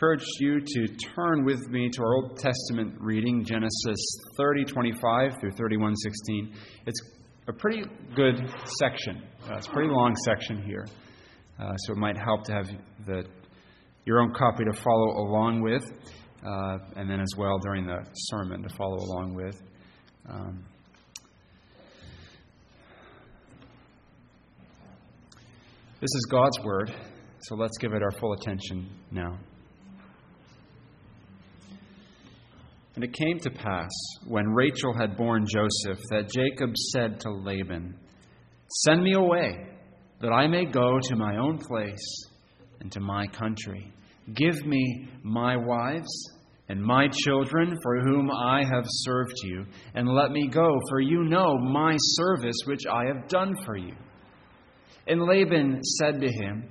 encourage you to turn with me to our Old Testament reading, Genesis 30, 25 through 31, 16. It's a pretty good section. Uh, it's a pretty long section here. Uh, so it might help to have the, your own copy to follow along with, uh, and then as well during the sermon to follow along with. Um, this is God's Word, so let's give it our full attention now. And it came to pass, when Rachel had borne Joseph, that Jacob said to Laban, Send me away, that I may go to my own place and to my country. Give me my wives and my children, for whom I have served you, and let me go, for you know my service which I have done for you. And Laban said to him,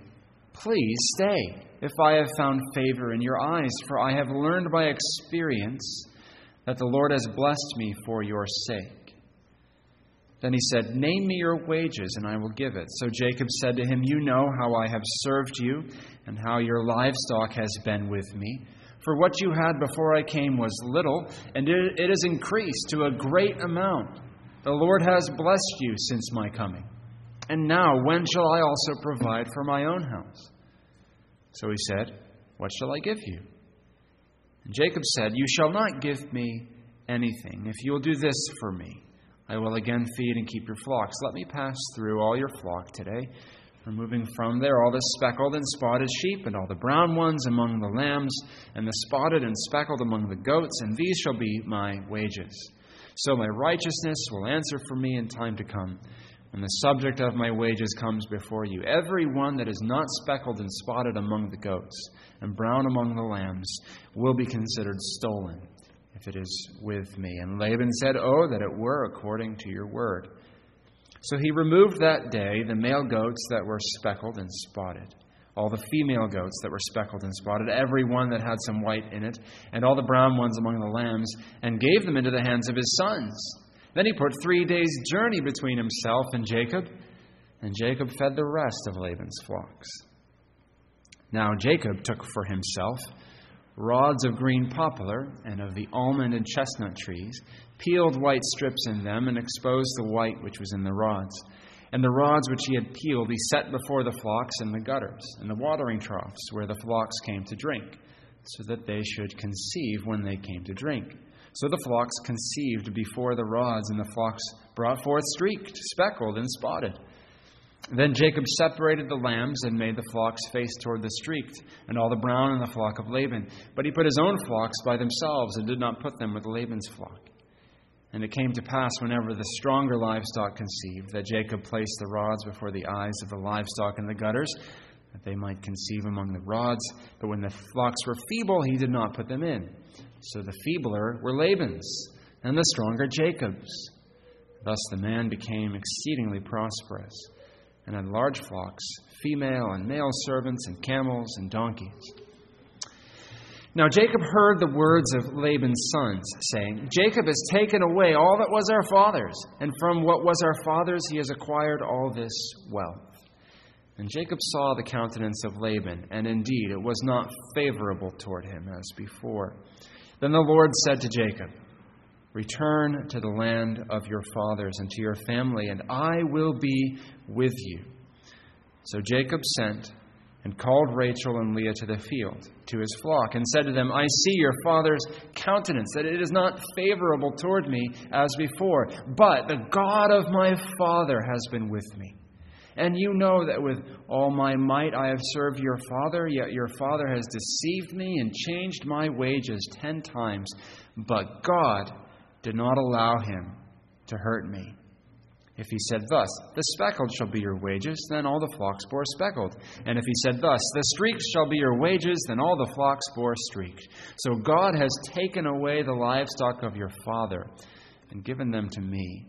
Please stay, if I have found favor in your eyes, for I have learned by experience that the Lord has blessed me for your sake. Then he said, Name me your wages, and I will give it. So Jacob said to him, You know how I have served you, and how your livestock has been with me. For what you had before I came was little, and it, has increased to a great amount. The Lord has blessed you since my coming. And now, when shall I also provide for my own house? So he said, What shall I give you? Jacob said, You shall not give me anything. If you will do this for me, I will again feed and keep your flocks. Let me pass through all your flock today, removing from there all the speckled and spotted sheep, and all the brown ones among the lambs, and the spotted and speckled among the goats, and these shall be my wages. So my righteousness will answer for me in time to come when the subject of my wages comes before you. Every one that is not speckled and spotted among the goats and brown among the lambs will be considered stolen if it is with me. And Laban said, Oh, that it were according to your word. So he removed that day the male goats that were speckled and spotted, all the female goats that were speckled and spotted, every one that had some white in it, and all the brown ones among the lambs, and gave them into the hands of his sons then he put three days' journey between himself and Jacob, and Jacob fed the rest of Laban's flocks. Now Jacob took for himself rods of green poplar and of the almond and chestnut trees, peeled white strips in them, and exposed the white which was in the rods. And the rods which he had peeled he set before the flocks in the gutters, and the watering troughs where the flocks came to drink, so that they should conceive when they came to drink. So the flocks conceived before the rods, and the flocks brought forth streaked, speckled, and spotted. Then Jacob separated the lambs and made the flocks face toward the streaked, and all the brown in the flock of Laban. But he put his own flocks by themselves and did not put them with Laban's flock. And it came to pass, whenever the stronger livestock conceived, that Jacob placed the rods before the eyes of the livestock in the gutters, that they might conceive among the rods. But when the flocks were feeble, he did not put them in. So the feebler were Laban's, and the stronger Jacob's. Thus the man became exceedingly prosperous, and had large flocks, female and male servants, and camels and donkeys. Now Jacob heard the words of Laban's sons, saying, Jacob has taken away all that was our father's, and from what was our father's he has acquired all this wealth. And Jacob saw the countenance of Laban, and indeed it was not favorable toward him as before. Then the Lord said to Jacob, Return to the land of your fathers and to your family, and I will be with you. So Jacob sent and called Rachel and Leah to the field, to his flock, and said to them, I see your father's countenance, that it is not favorable toward me as before, but the God of my father has been with me and you know that with all my might I have served your father, yet your father has deceived me and changed my wages ten times. But God did not allow him to hurt me. If he said thus, The speckled shall be your wages, then all the flocks bore speckled. And if he said thus, The streaked shall be your wages, then all the flocks bore streaked. So God has taken away the livestock of your father and given them to me.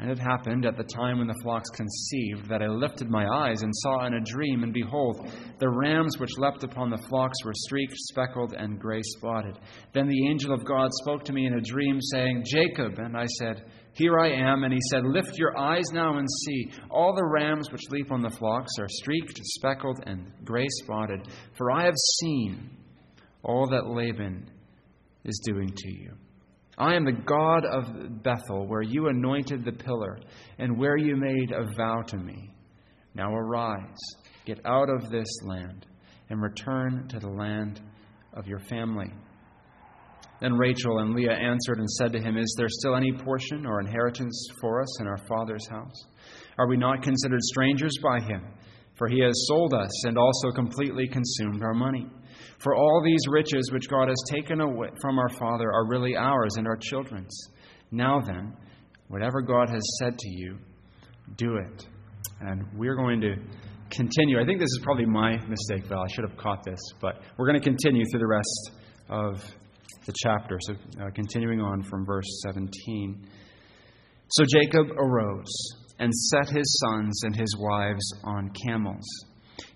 And it happened at the time when the flocks conceived that I lifted my eyes and saw in a dream, and behold, the rams which leapt upon the flocks were streaked, speckled, and gray spotted. Then the angel of God spoke to me in a dream, saying, Jacob. And I said, Here I am. And he said, Lift your eyes now and see. All the rams which leap on the flocks are streaked, speckled, and gray spotted. For I have seen all that Laban is doing to you. I am the God of Bethel, where you anointed the pillar, and where you made a vow to me. Now arise, get out of this land, and return to the land of your family. Then Rachel and Leah answered and said to him, Is there still any portion or inheritance for us in our father's house? Are we not considered strangers by him? For he has sold us and also completely consumed our money. For all these riches which God has taken away from our Father are really ours and our children's. Now then, whatever God has said to you, do it. And we're going to continue. I think this is probably my mistake, Val. I should have caught this. But we're going to continue through the rest of the chapter. So, uh, continuing on from verse 17. So Jacob arose and set his sons and his wives on camels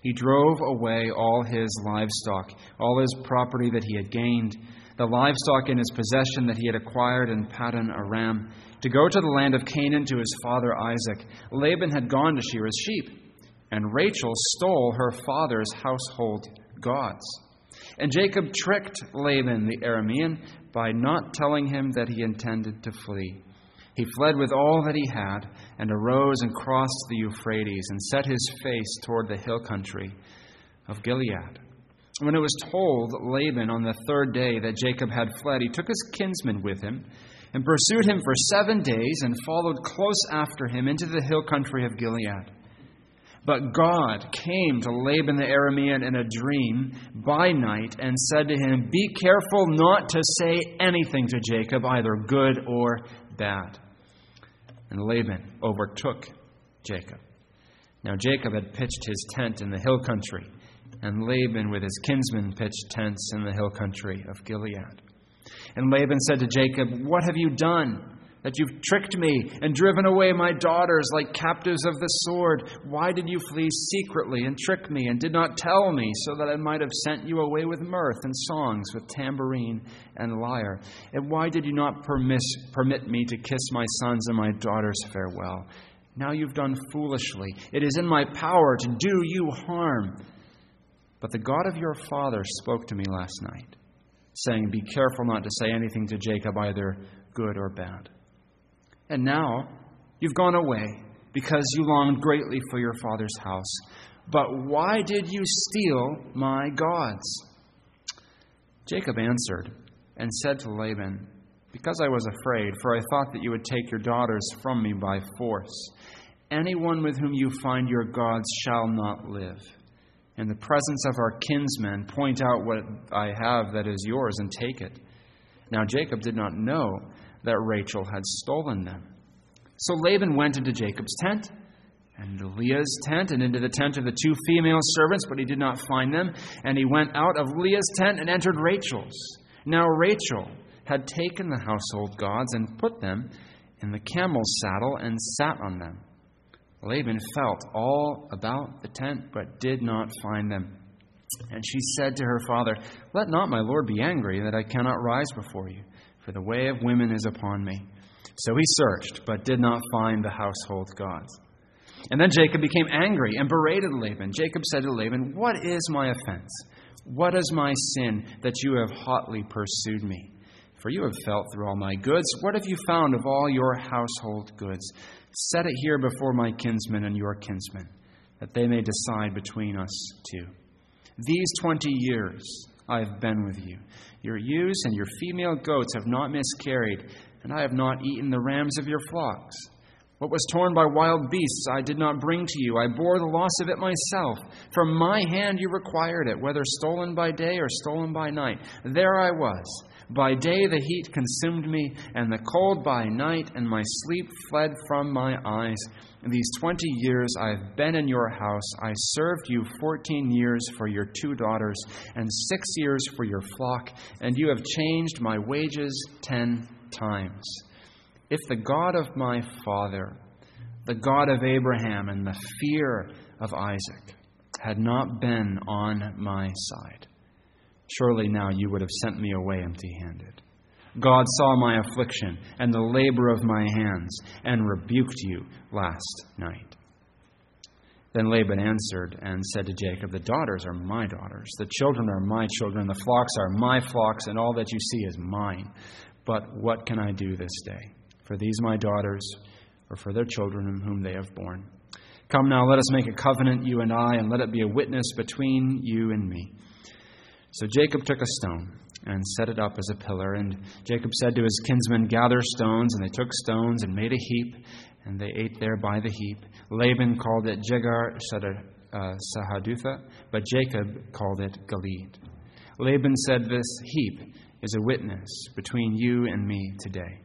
he drove away all his livestock, all his property that he had gained, the livestock in his possession that he had acquired in Paddan Aram, to go to the land of Canaan to his father Isaac. Laban had gone to shear his sheep, and Rachel stole her father's household gods. And Jacob tricked Laban the Aramean by not telling him that he intended to flee. He fled with all that he had, and arose and crossed the Euphrates, and set his face toward the hill country of Gilead. When it was told Laban on the third day that Jacob had fled, he took his kinsman with him, and pursued him for seven days, and followed close after him into the hill country of Gilead. But God came to Laban the Aramean in a dream by night and said to him, Be careful not to say anything to Jacob, either good or bad and Laban overtook Jacob. Now Jacob had pitched his tent in the hill country, and Laban with his kinsmen pitched tents in the hill country of Gilead. And Laban said to Jacob, What have you done? That you've tricked me and driven away my daughters like captives of the sword. Why did you flee secretly and trick me and did not tell me, so that I might have sent you away with mirth and songs, with tambourine and lyre? And why did you not permit, permit me to kiss my sons and my daughters farewell? Now you've done foolishly. It is in my power to do you harm. But the God of your father spoke to me last night, saying, Be careful not to say anything to Jacob, either good or bad. And now you've gone away because you longed greatly for your father's house. But why did you steal my gods? Jacob answered and said to Laban, Because I was afraid, for I thought that you would take your daughters from me by force. Anyone with whom you find your gods shall not live. In the presence of our kinsmen, point out what I have that is yours and take it. Now Jacob did not know that Rachel had stolen them. So Laban went into Jacob's tent, and into Leah's tent, and into the tent of the two female servants, but he did not find them. And he went out of Leah's tent and entered Rachel's. Now Rachel had taken the household gods and put them in the camel's saddle and sat on them. Laban felt all about the tent, but did not find them. And she said to her father, Let not my lord be angry that I cannot rise before you for the way of women is upon me. So he searched, but did not find the household gods. And then Jacob became angry and berated Laban. Jacob said to Laban, What is my offense? What is my sin that you have hotly pursued me? For you have felt through all my goods. What have you found of all your household goods? Set it here before my kinsmen and your kinsmen, that they may decide between us two. These twenty years I have been with you. Your ewes and your female goats have not miscarried, and I have not eaten the rams of your flocks. What was torn by wild beasts I did not bring to you. I bore the loss of it myself. From my hand you required it, whether stolen by day or stolen by night. There I was. By day the heat consumed me, and the cold by night, and my sleep fled from my eyes. In these twenty years I have been in your house. I served you fourteen years for your two daughters, and six years for your flock, and you have changed my wages ten times. If the God of my father, the God of Abraham, and the fear of Isaac had not been on my side, surely now you would have sent me away empty handed. God saw my affliction and the labor of my hands and rebuked you last night. Then Laban answered and said to Jacob, The daughters are my daughters, the children are my children, the flocks are my flocks, and all that you see is mine. But what can I do this day? For these my daughters, or for their children whom they have borne. Come now, let us make a covenant, you and I, and let it be a witness between you and me. So Jacob took a stone and set it up as a pillar. And Jacob said to his kinsmen, Gather stones. And they took stones and made a heap and they ate there by the heap. Laban called it Jegar uh, Sahadutha, but Jacob called it Gilead. Laban said, This heap is a witness between you and me today.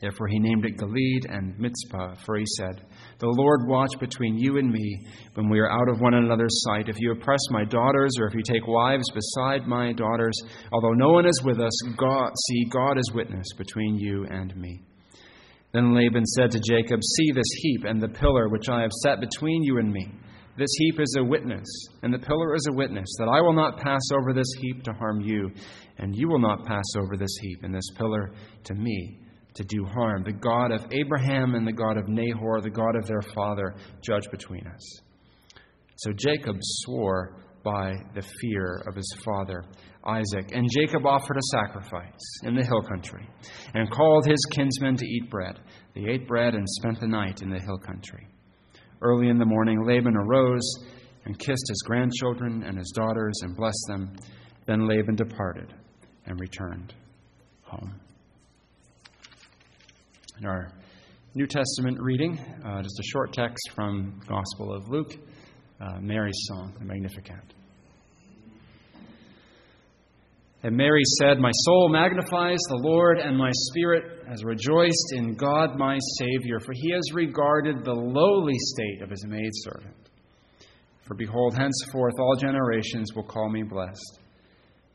Therefore he named it Gilead and Mizpah, for he said, The Lord watch between you and me when we are out of one another's sight. If you oppress my daughters, or if you take wives beside my daughters, although no one is with us, God, see, God is witness between you and me. Then Laban said to Jacob, See this heap and the pillar which I have set between you and me. This heap is a witness, and the pillar is a witness, that I will not pass over this heap to harm you, and you will not pass over this heap and this pillar to me to do harm. The God of Abraham and the God of Nahor, the God of their father, judge between us. So Jacob swore by the fear of his father Isaac. And Jacob offered a sacrifice in the hill country and called his kinsmen to eat bread. They ate bread and spent the night in the hill country. Early in the morning, Laban arose and kissed his grandchildren and his daughters and blessed them. Then Laban departed and returned home. In our New Testament reading, uh, just a short text from the Gospel of Luke, uh, Mary's song, the Magnificat. And Mary said, My soul magnifies the Lord, and my spirit has rejoiced in God my Savior, for he has regarded the lowly state of his maidservant. For behold, henceforth all generations will call me blessed.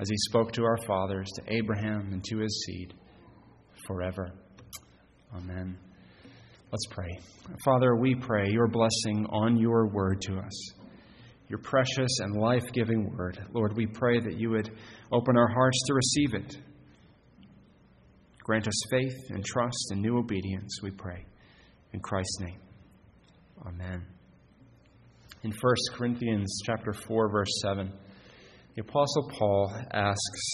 as he spoke to our fathers, to Abraham, and to his seed forever. Amen. Let's pray. Father, we pray your blessing on your word to us your precious and life giving word. Lord, we pray that you would open our hearts to receive it. Grant us faith and trust and new obedience, we pray. In Christ's name. Amen. In 1 Corinthians chapter 4 verse 7, the apostle Paul asks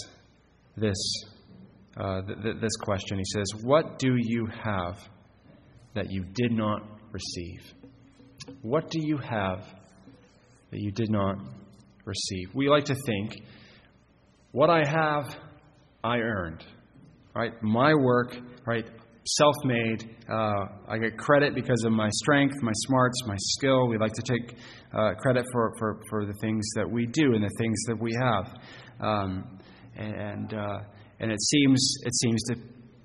this uh, th- th- this question. He says, "What do you have that you did not receive? What do you have that you did not receive. We like to think, what I have, I earned. Right? My work, right? Self made. Uh, I get credit because of my strength, my smarts, my skill. We like to take uh, credit for, for, for the things that we do and the things that we have. Um, and, uh, and it seems, it seems to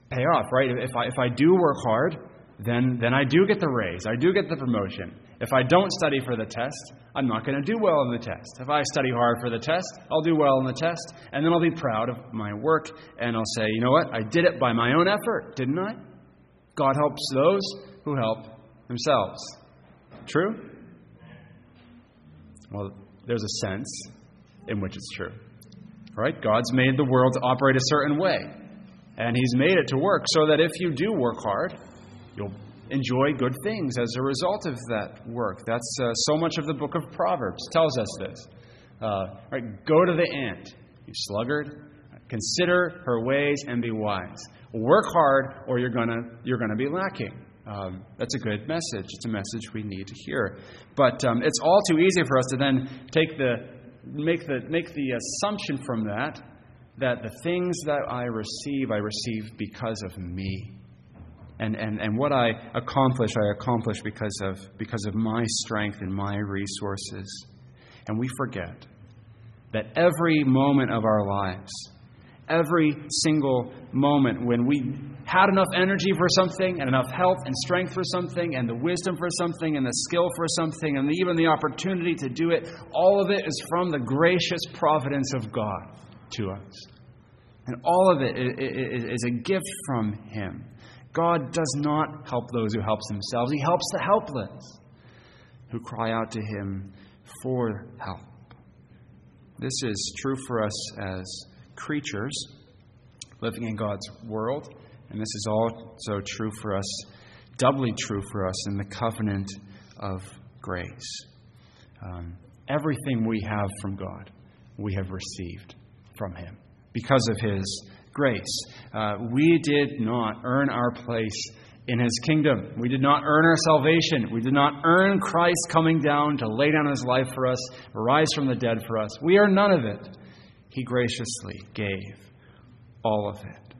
pay off, right? If I, if I do work hard, then, then I do get the raise, I do get the promotion. If I don't study for the test, I'm not going to do well in the test. If I study hard for the test, I'll do well in the test, and then I'll be proud of my work, and I'll say, you know what? I did it by my own effort, didn't I? God helps those who help themselves. True? Well, there's a sense in which it's true. Right? God's made the world to operate a certain way, and He's made it to work so that if you do work hard, you'll enjoy good things as a result of that work. That's uh, so much of the book of Proverbs tells us this. Uh, right, go to the ant, you sluggard. Consider her ways and be wise. Work hard, or you're gonna you're gonna be lacking. Um, that's a good message. It's a message we need to hear. But um, it's all too easy for us to then take the make the make the assumption from that that the things that I receive, I receive because of me and, and, and what I accomplish, I accomplish because of, because of my strength and my resources. And we forget that every moment of our lives, every single moment when we had enough energy for something, and enough health and strength for something, and the wisdom for something, and the skill for something, and even the opportunity to do it, all of it is from the gracious providence of God to us. And all of it is a gift from Him. God does not help those who help themselves, He helps the helpless who cry out to Him for help. This is true for us as creatures living in God's world, and this is also true for us, doubly true for us in the covenant of grace. Um, everything we have from God, we have received from Him because of His grace. Uh, we did not earn our place in his kingdom. We did not earn our salvation. We did not earn Christ coming down to lay down his life for us, rise from the dead for us. We are none of it. He graciously gave all of it.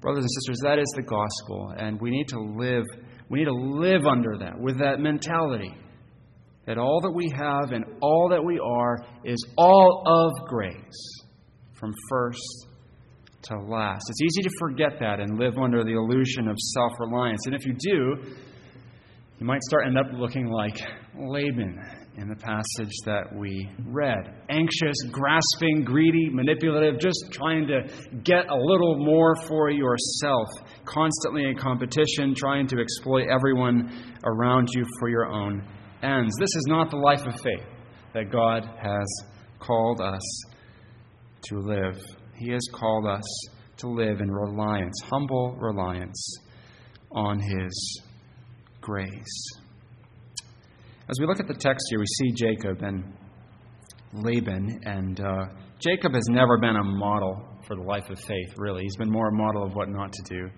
Brothers and sisters, that is the gospel, and we need to live we need to live under that with that mentality that all that we have and all that we are is all of grace from first to last. It's easy to forget that and live under the illusion of self reliance. And if you do, you might start end up looking like Laban in the passage that we read. Anxious, grasping, greedy, manipulative, just trying to get a little more for yourself, constantly in competition, trying to exploit everyone around you for your own ends. This is not the life of faith that God has called us to live. He has called us to live in reliance, humble reliance on His grace. As we look at the text here, we see Jacob and Laban, and uh, Jacob has never been a model for the life of faith, really. He's been more a model of what not to do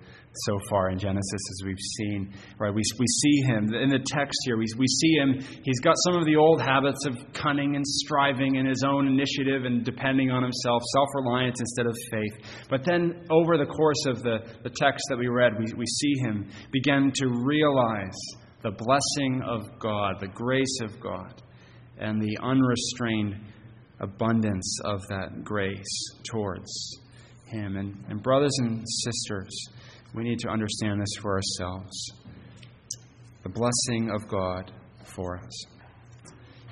so far in Genesis as we've seen. Right? We, we see him in the text here, we, we see him, he's got some of the old habits of cunning and striving and his own initiative and depending on himself, self reliance instead of faith. But then over the course of the, the text that we read, we, we see him begin to realize the blessing of God, the grace of God, and the unrestrained abundance of that grace towards him. And, and brothers and sisters, we need to understand this for ourselves. The blessing of God for us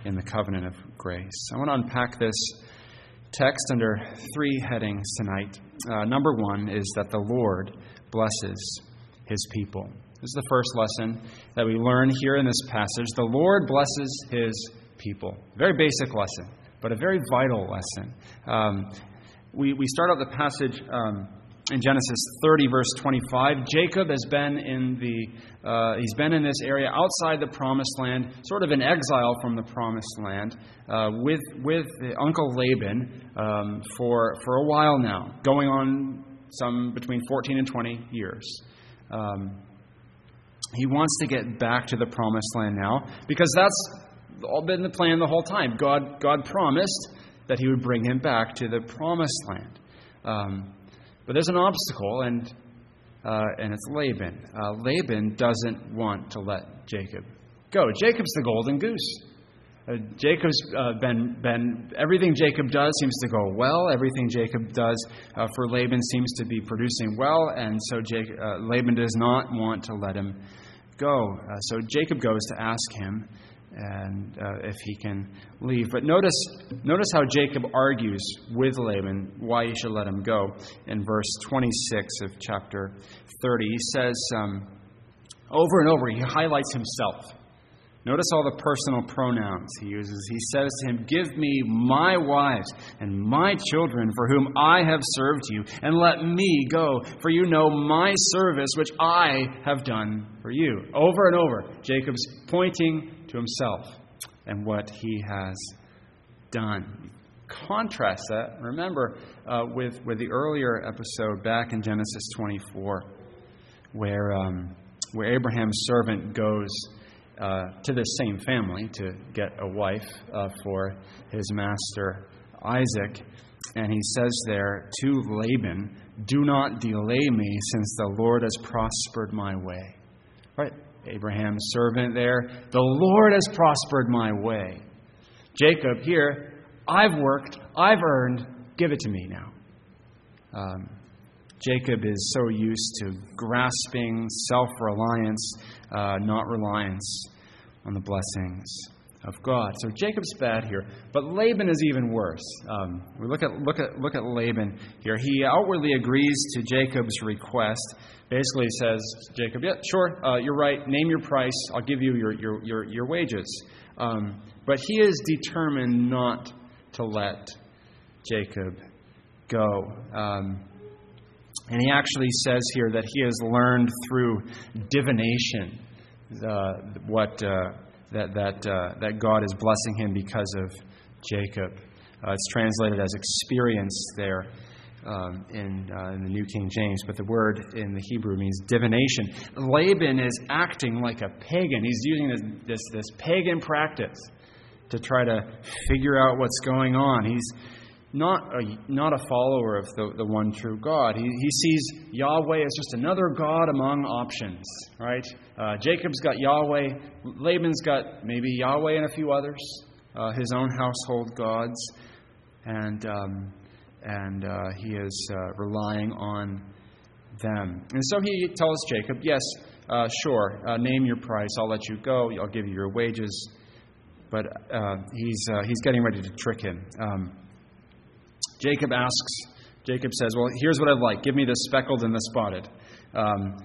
in the covenant of grace. I want to unpack this text under three headings tonight. Uh, number one is that the Lord blesses his people. This is the first lesson that we learn here in this passage. The Lord blesses his people. Very basic lesson but a very vital lesson. Um, we, we start out the passage um, in Genesis 30, verse 25. Jacob has been in the uh, he's been in this area outside the promised land, sort of in exile from the promised land, uh, with with Uncle Laban um, for for a while now, going on some between 14 and 20 years. Um, he wants to get back to the promised land now because that's all been the plan the whole time. God, God promised that He would bring him back to the promised land. Um, but there's an obstacle, and, uh, and it's Laban. Uh, Laban doesn't want to let Jacob go. Jacob's the golden goose. Uh, Jacob's uh, been, been, everything Jacob does seems to go well. Everything Jacob does uh, for Laban seems to be producing well, and so Jacob, uh, Laban does not want to let him go. So Jacob goes to ask him and uh, if he can leave. But notice, notice how Jacob argues with Laban why he should let him go. In verse 26 of chapter 30, he says um, over and over, he highlights himself. Notice all the personal pronouns he uses. He says to him, Give me my wives and my children for whom I have served you, and let me go, for you know my service which I have done for you. Over and over, Jacob's pointing to himself and what he has done. Contrast that, remember, uh, with, with the earlier episode back in Genesis 24, where, um, where Abraham's servant goes uh, to this same family to get a wife uh, for his master Isaac. And he says there to Laban, Do not delay me, since the Lord has prospered my way. Right? Abraham's servant there, the Lord has prospered my way. Jacob here, I've worked, I've earned, Give it to me now. Um, Jacob is so used to grasping self reliance, uh, not reliance on the blessings of God. So Jacob's bad here, but Laban is even worse. Um, we look at look at look at Laban here. He outwardly agrees to Jacob's request. Basically says, Jacob, yeah, sure, uh, you're right. Name your price. I'll give you your your your, your wages. Um, but he is determined not to let Jacob go. Um, and he actually says here that he has learned through divination uh, what, uh, that, that, uh, that God is blessing him because of Jacob. Uh, it's translated as experience there um, in, uh, in the New King James, but the word in the Hebrew means divination. Laban is acting like a pagan. He's using this, this, this pagan practice to try to figure out what's going on. He's not a, not a follower of the, the one true God. He, he sees Yahweh as just another God among options, right? Uh, Jacob's got Yahweh, Laban's got maybe Yahweh and a few others, uh, his own household gods, and, um, and uh, he is uh, relying on them. And so he tells Jacob, Yes, uh, sure, uh, name your price, I'll let you go, I'll give you your wages. But he's, he's getting ready to trick him. Um, Jacob asks, Jacob says, Well, here's what I'd like. Give me the speckled and the spotted. Um,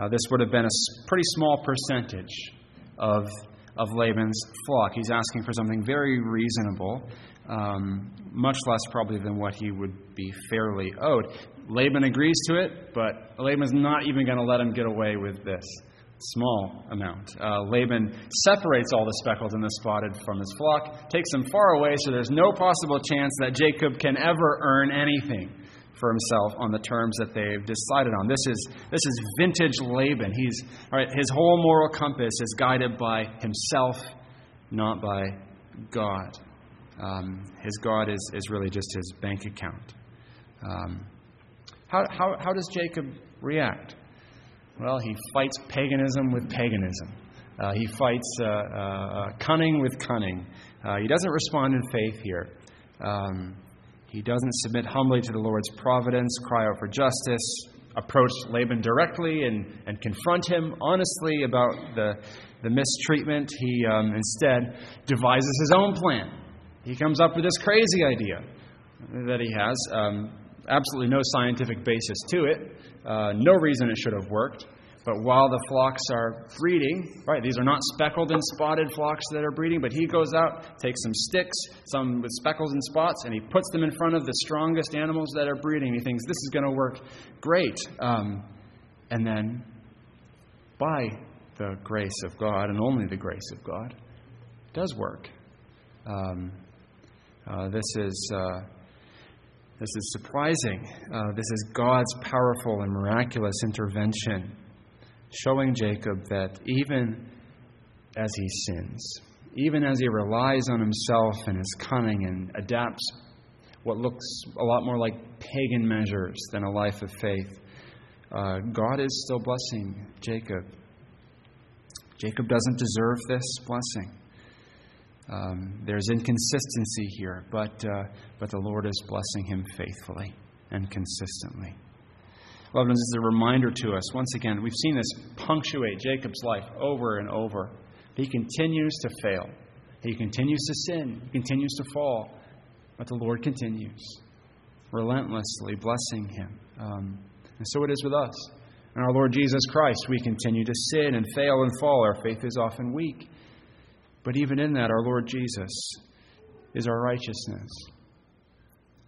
uh, this would have been a pretty small percentage of, of Laban's flock. He's asking for something very reasonable, um, much less probably than what he would be fairly owed. Laban agrees to it, but Laban's not even going to let him get away with this small amount. Uh, Laban separates all the speckled and the spotted from his flock, takes them far away so there's no possible chance that Jacob can ever earn anything for himself on the terms that they've decided on. This is, this is vintage Laban. He's, all right, his whole moral compass is guided by himself, not by God. Um, his God is, is really just his bank account. Um, how, how, how does Jacob react? Well, he fights paganism with paganism. Uh, he fights uh, uh, uh cunning with cunning. Uh, he doesn't respond in faith here. Um, he doesn't submit humbly to the Lord's providence, cry out for justice, approach Laban directly and, and confront him honestly about the, the mistreatment. He um, instead devises his own plan. He comes up with this crazy idea that he has. Um, absolutely no scientific basis to it, uh, no reason it should have worked. But while the flocks are breeding, right, these are not speckled and spotted flocks that are breeding, but he goes out, takes some sticks, some with speckles and spots, and he puts them in front of the strongest animals that are breeding. He thinks this is going to work great. Um, and then, by the grace of God, and only the grace of God, does work. Um, uh, this is. Uh, this is surprising. Uh, this is God's powerful and miraculous intervention, showing Jacob that even as he sins, even as he relies on himself and his cunning and adapts what looks a lot more like pagan measures than a life of faith, uh, God is still blessing Jacob. Jacob doesn't deserve this blessing. Um, there's inconsistency here, but, uh, but the Lord is blessing him faithfully and consistently. Loved ones, this is a reminder to us. Once again, we've seen this punctuate Jacob's life over and over. He continues to fail, he continues to sin, he continues to fall, but the Lord continues, relentlessly blessing him. Um, and so it is with us. In our Lord Jesus Christ, we continue to sin and fail and fall. Our faith is often weak. But even in that, our Lord Jesus is our righteousness.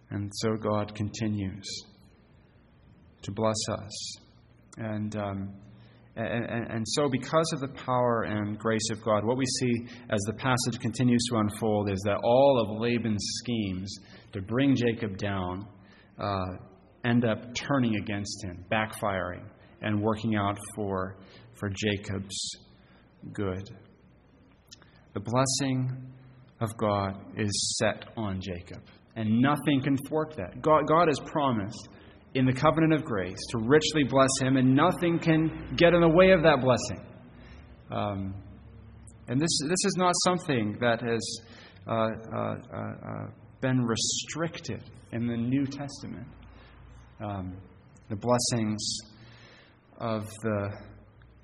And so God continues to bless us. And, um, and, and, so, because of the power and grace of God, what we see as the passage continues to unfold is that all of Laban's schemes to bring Jacob down uh, end up turning against him, backfiring, and working out for, for Jacob's good. The blessing of God is set on Jacob, and nothing can thwart that. God, God has promised in the covenant of grace to richly bless him, and nothing can get in the way of that blessing. Um, and this, this is not something that has uh, uh, uh, been restricted in the New Testament. Um, the blessings of the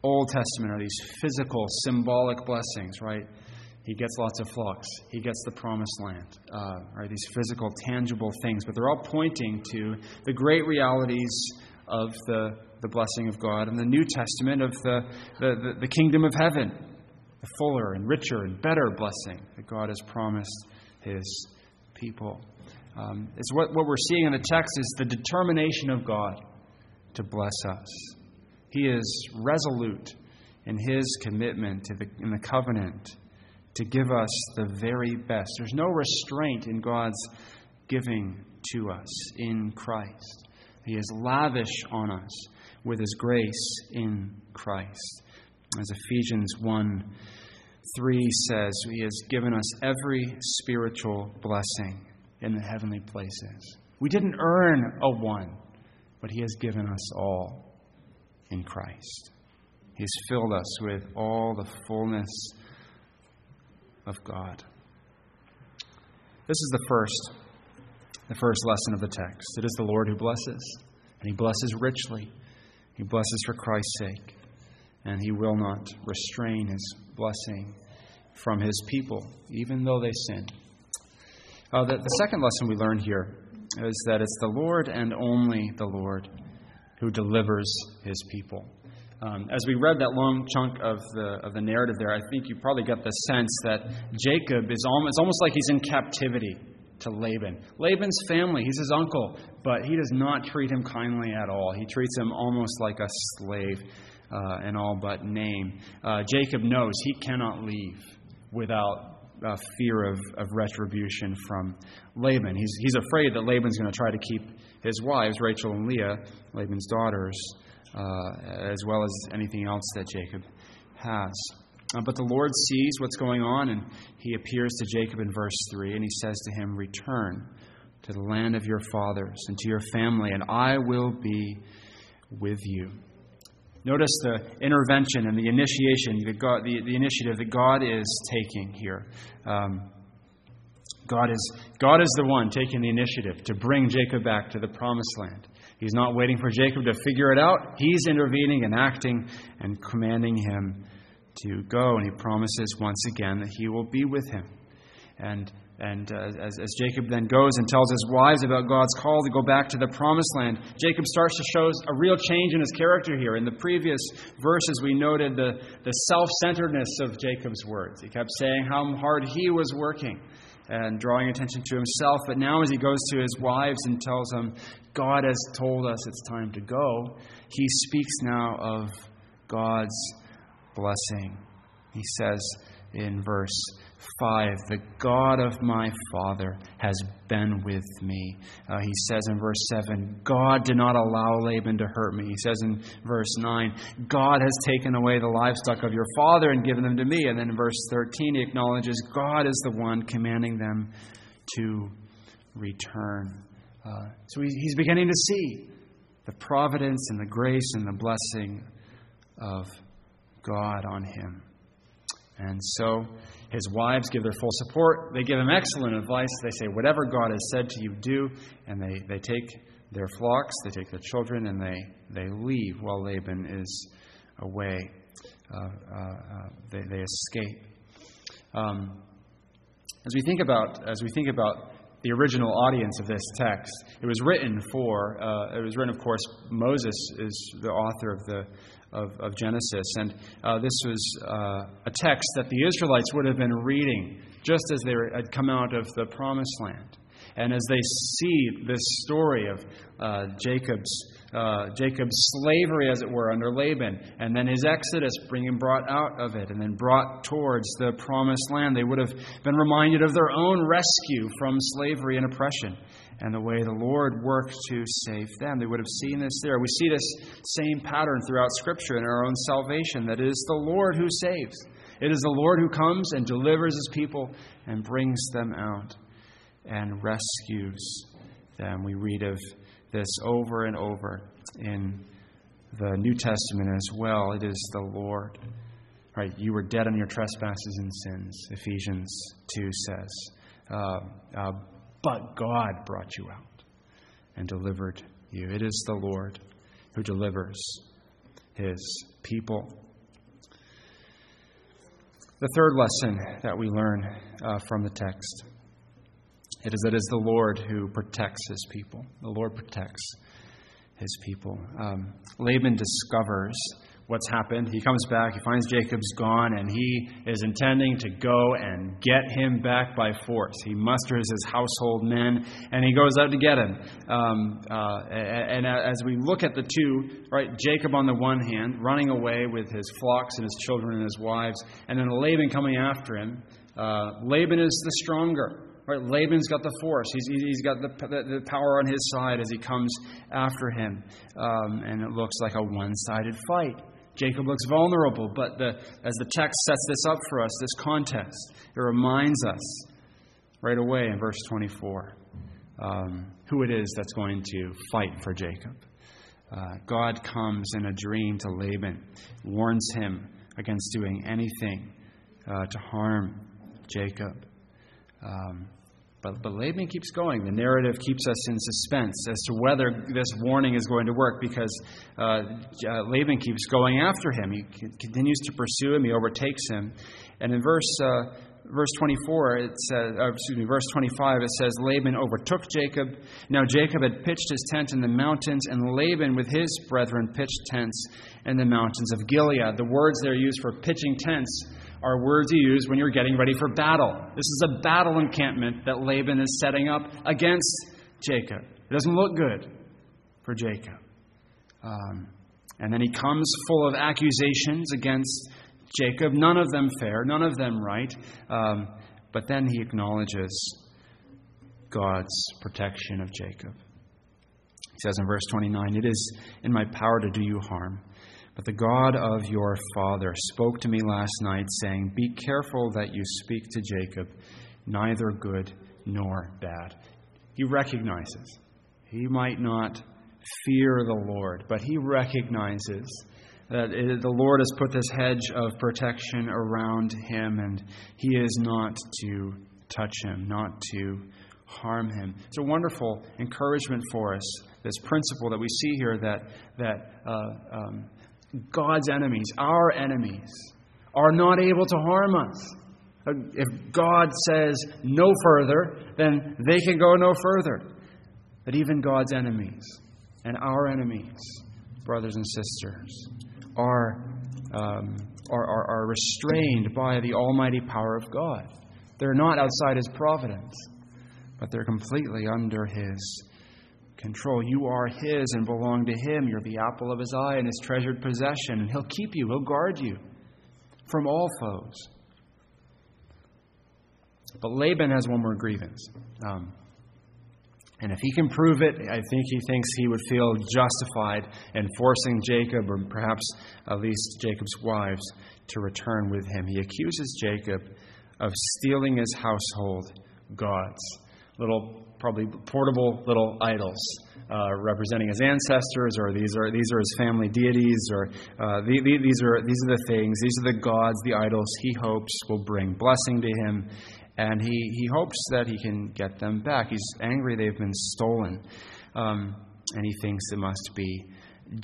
Old Testament are these physical, symbolic blessings, right? He gets lots of flocks. He gets the promised land, uh, right? These physical, tangible things. But they're all pointing to the great realities of the, the blessing of God and the New Testament of the, the, the, the kingdom of heaven, the fuller and richer and better blessing that God has promised his people. Um, it's what, what we're seeing in the text is the determination of God to bless us. He is resolute in his commitment to the, in the covenant to give us the very best. There's no restraint in God's giving to us in Christ. He is lavish on us with his grace in Christ. As Ephesians 1 3 says, He has given us every spiritual blessing in the heavenly places. We didn't earn a one, but He has given us all in Christ. He has filled us with all the fullness of God. This is the first, the first lesson of the text. It is the Lord who blesses, and He blesses richly. He blesses for Christ's sake, and He will not restrain His blessing from His people, even though they sin. Uh, the, the second lesson we learn here is that it's the Lord and only the Lord who delivers His people. Um, as we read that long chunk of the, of the narrative there, I think you probably got the sense that Jacob is almost, it's almost like he's in captivity to Laban. Laban's family, he's his uncle, but he does not treat him kindly at all. He treats him almost like a slave uh, in all but name. Uh, Jacob knows he cannot leave without uh, fear of, of retribution from Laban. He's, he's afraid that Laban's going to try to keep his wives, Rachel and Leah, Laban's daughters, uh, as well as anything else that Jacob has. Uh, but the Lord sees what's going on, and he appears to Jacob in verse 3, and he says to him, Return to the land of your fathers and to your family, and I will be with you. Notice the intervention and the initiation, the, God, the, the initiative that God is taking here. Um, God is, God is the one taking the initiative to bring Jacob back to the promised land. He's not waiting for Jacob to figure it out. He's intervening and acting and commanding him to go. And he promises once again that he will be with him. And, and uh, as, as Jacob then goes and tells his wives about God's call to go back to the promised land, Jacob starts to show a real change in his character here. In the previous verses, we noted the, the self centeredness of Jacob's words. He kept saying how hard he was working and drawing attention to himself. But now, as he goes to his wives and tells them, God has told us it's time to go, he speaks now of God's blessing. He says in verse 5 The God of my father has been with me. Uh, he says in verse 7 God did not allow Laban to hurt me. He says in verse 9 God has taken away the livestock of your father and given them to me. And then in verse 13 he acknowledges God is the one commanding them to return. Uh, so he's beginning to see the providence and the grace and the blessing of God on him. And so his wives give their full support. They give him excellent advice. They say, Whatever God has said to you, do. And they, they take their flocks, they take their children, and they, they leave while Laban is away. Uh, uh, uh, they, they escape. Um, as we think about as we think about the original audience of this text, it was written for. Uh, it was written, of course. Moses is the author of the of, of Genesis. And uh, this was uh, a text that the Israelites would have been reading just as they had come out of the promised land. And as they see this story of uh, Jacob's, uh, Jacob's slavery, as it were, under Laban, and then his exodus, being brought out of it, and then brought towards the promised land, they would have been reminded of their own rescue from slavery and oppression and the way the Lord worked to save them. They would have seen this there. We see this same pattern throughout Scripture in our own salvation that it is the Lord who saves. It is the Lord who comes and delivers his people and brings them out and rescues them. We read of this over and over in the New Testament as well. It is the Lord. Right, you were dead on your trespasses and sins, Ephesians 2 says. Uh, uh, but God brought you out and delivered you. It is the Lord who delivers his people. The third lesson that we learn uh, from the text it is that it is the Lord who protects his people. The Lord protects his people. Um, Laban discovers what's happened. He comes back, he finds Jacob's gone, and he is intending to go and get him back by force. He musters his household men, and he goes out to get him. Um, uh, and, as we look at the two, right, Jacob on the one hand, running away with his flocks and his children and his wives, and then Laban coming after him. Uh, Laban is the stronger. Right, Laban's got the force. He's, he's got the, the, power on his side as he comes after him. Um, and it looks like a one sided fight. Jacob looks vulnerable, but the, as the text sets this up for us, this contest, it reminds us right away in verse 24 um, who it is that's going to fight for Jacob. Uh, God comes in a dream to Laban, warns him against doing anything uh, to harm Jacob. Um, but, but Laban keeps going. The narrative keeps us in suspense as to whether this warning is going to work because uh, uh, Laban keeps going after him. He continues to pursue him, he overtakes him. And in verse, uh, verse 24, it says, uh, excuse me, verse 25, it says, Laban overtook Jacob. Now Jacob had pitched his tent in the mountains, and Laban with his brethren pitched tents in the mountains of Gilead. The words there used for pitching tents are words you use when you're getting ready for battle. This is a battle encampment that Laban is setting up against Jacob. It doesn't look good for Jacob. Um, and then he comes full of accusations against Jacob, none of them fair, none of them right. Um, but then he acknowledges God's protection of Jacob. He says in verse 29 It is in my power to do you harm but the God of your father spoke to me last night, saying, Be careful that you speak to Jacob, neither good nor bad. He recognizes. He might not fear the Lord, but he recognizes that it, the Lord has put this hedge of protection around him, and he is not to touch him, not to harm him. It's a wonderful encouragement for us, this principle that we see here that, that uh, um, God's enemies, our enemies, are not able to harm us. If God says no further, then they can go no further. But even God's enemies and our enemies, brothers and sisters, are, um, are, are, are restrained by the almighty power of God. They're not outside His providence, but they're completely under His control. You are His and belong to Him. You're the apple of His eye and His treasured possession, and He'll keep you, He'll guard you from all foes. But Laban has one more grievance. Um, and if he can prove it, I think he thinks he would feel justified in forcing Jacob, or perhaps at least Jacob's wives, to return with him. He accuses Jacob of stealing his household gods, little probably portable little idols uh, representing his ancestors, or these are these are his family deities, or uh, the, the, these are these are the things, these are the gods, the idols he hopes will bring blessing to him, and he he hopes that he can get them back. He's angry they've been stolen, um, and he thinks it must be.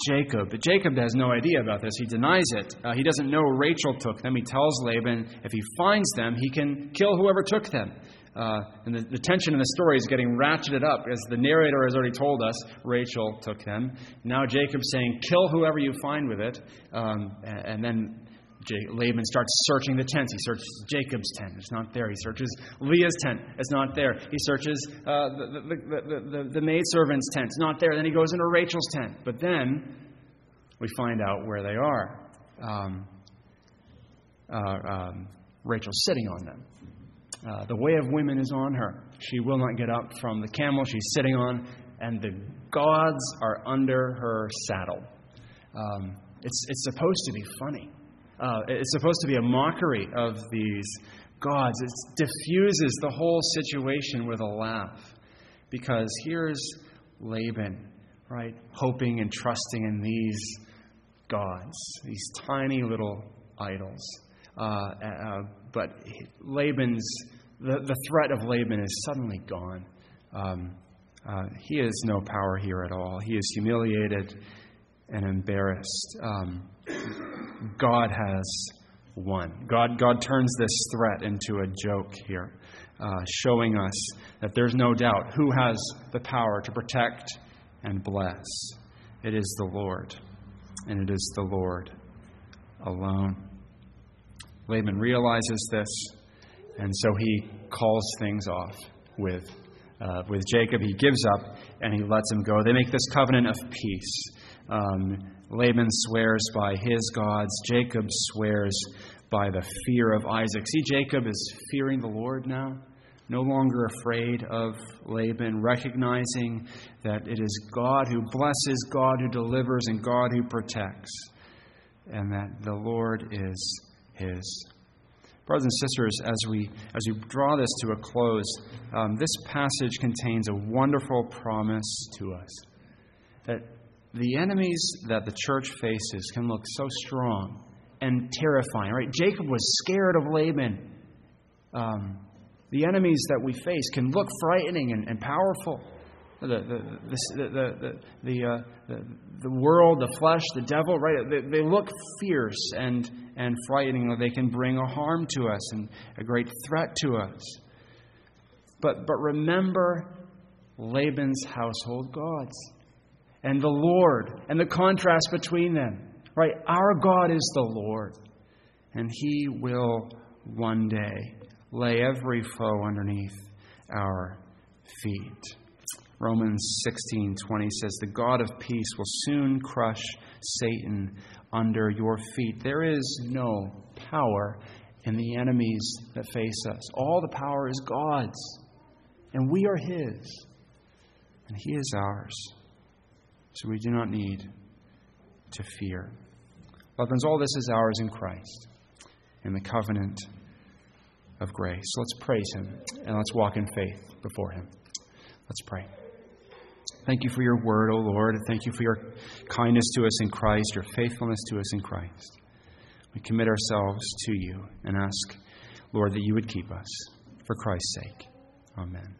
Jacob. But Jacob has no idea about this. He denies it. Uh, he doesn't know Rachel took them. He tells Laban if he finds them, he can kill whoever took them. Uh, and the, the, tension in the story is getting ratcheted up. As the narrator has already told us, Rachel took them. Now Jacob's saying, kill whoever you find with it. Um, and, and, then Laban starts searching the tents. He searches Jacob's tent. It's not there. He searches Leah's tent. It's not there. He searches uh, the, the, the, the, maidservant's tent. It's not there. Then he goes into Rachel's tent. But then we find out where they are. Um, uh, um, Rachel's sitting on them. Uh, the way of women is on her. She will not get up from the camel she's sitting on, and the gods are under her saddle. Um, it's, it's supposed to be funny. Uh, it's supposed to be a mockery of these gods. It diffuses the whole situation with a laugh. Because here's Laban, right, hoping and trusting in these gods, these tiny little idols. Uh, uh, but Laban's, the, the threat of Laban is suddenly gone. um, uh, he has no power here at all. He is humiliated and embarrassed. Um, God has won. God, God turns this threat into a joke here, uh, showing us that there's no doubt who has the power to protect and bless. It is the Lord, and it is the Lord alone. Laban realizes this, and so he calls things off with, uh, with Jacob. He gives up and he lets him go. They make this covenant of peace. Um, Laban swears by his gods, Jacob swears by the fear of Isaac. See, Jacob is fearing the Lord now, no longer afraid of Laban, recognizing that it is God who blesses, God who delivers, and God who protects, and that the Lord is his. Brothers and sisters, as we, as we draw this to a close, um, this passage contains a wonderful promise to us that the enemies that the church faces can look so strong and terrifying, right? Jacob was scared of Laban. Um, the enemies that we face can look frightening and, and powerful. The, the, the, the, the, uh, the, the, world, the flesh, the devil, right? They, they look fierce and, and frightening. They can bring a harm to us and a great threat to us. But, but remember Laban's household gods and the Lord and the contrast between them. Right? Our God is the Lord, and He will one day lay every foe underneath our feet. Romans 16:20 says the God of peace will soon crush Satan under your feet. There is no power in the enemies that face us. All the power is God's, and we are his, and he is ours. So we do not need to fear. Loved ones, all this is ours in Christ, in the covenant of grace. So let's praise Him and let's walk in faith before Him. Let's pray. Thank you for your word, O oh Lord. Thank you for your kindness to us in Christ, your faithfulness to us in Christ. We commit ourselves to you and ask, Lord, that you would keep us for Christ's sake. Amen.